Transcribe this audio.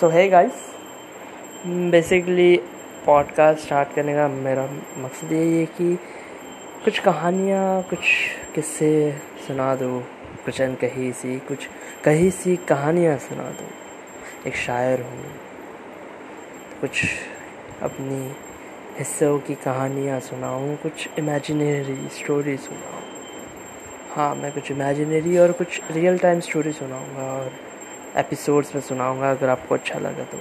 सो है guys basically podcast start करने का मेरा मकसद यही है कि कुछ कहानियाँ, कुछ किस्से सुना दो, कुछ अनकही सी, कुछ कही सी कहानियाँ सुना दो। एक शायर हूँ, कुछ अपनी हिस्सों की कहानियाँ सुनाऊँ, कुछ इमेजिनरी स्टोरी सुनाऊँ। हाँ मैं कुछ इमेजिनरी और कुछ रियल टाइम स्टोरी सुनाऊँगा और एपिसोड्स में सुनाऊँगा अगर आपको अच्छा लगा तो।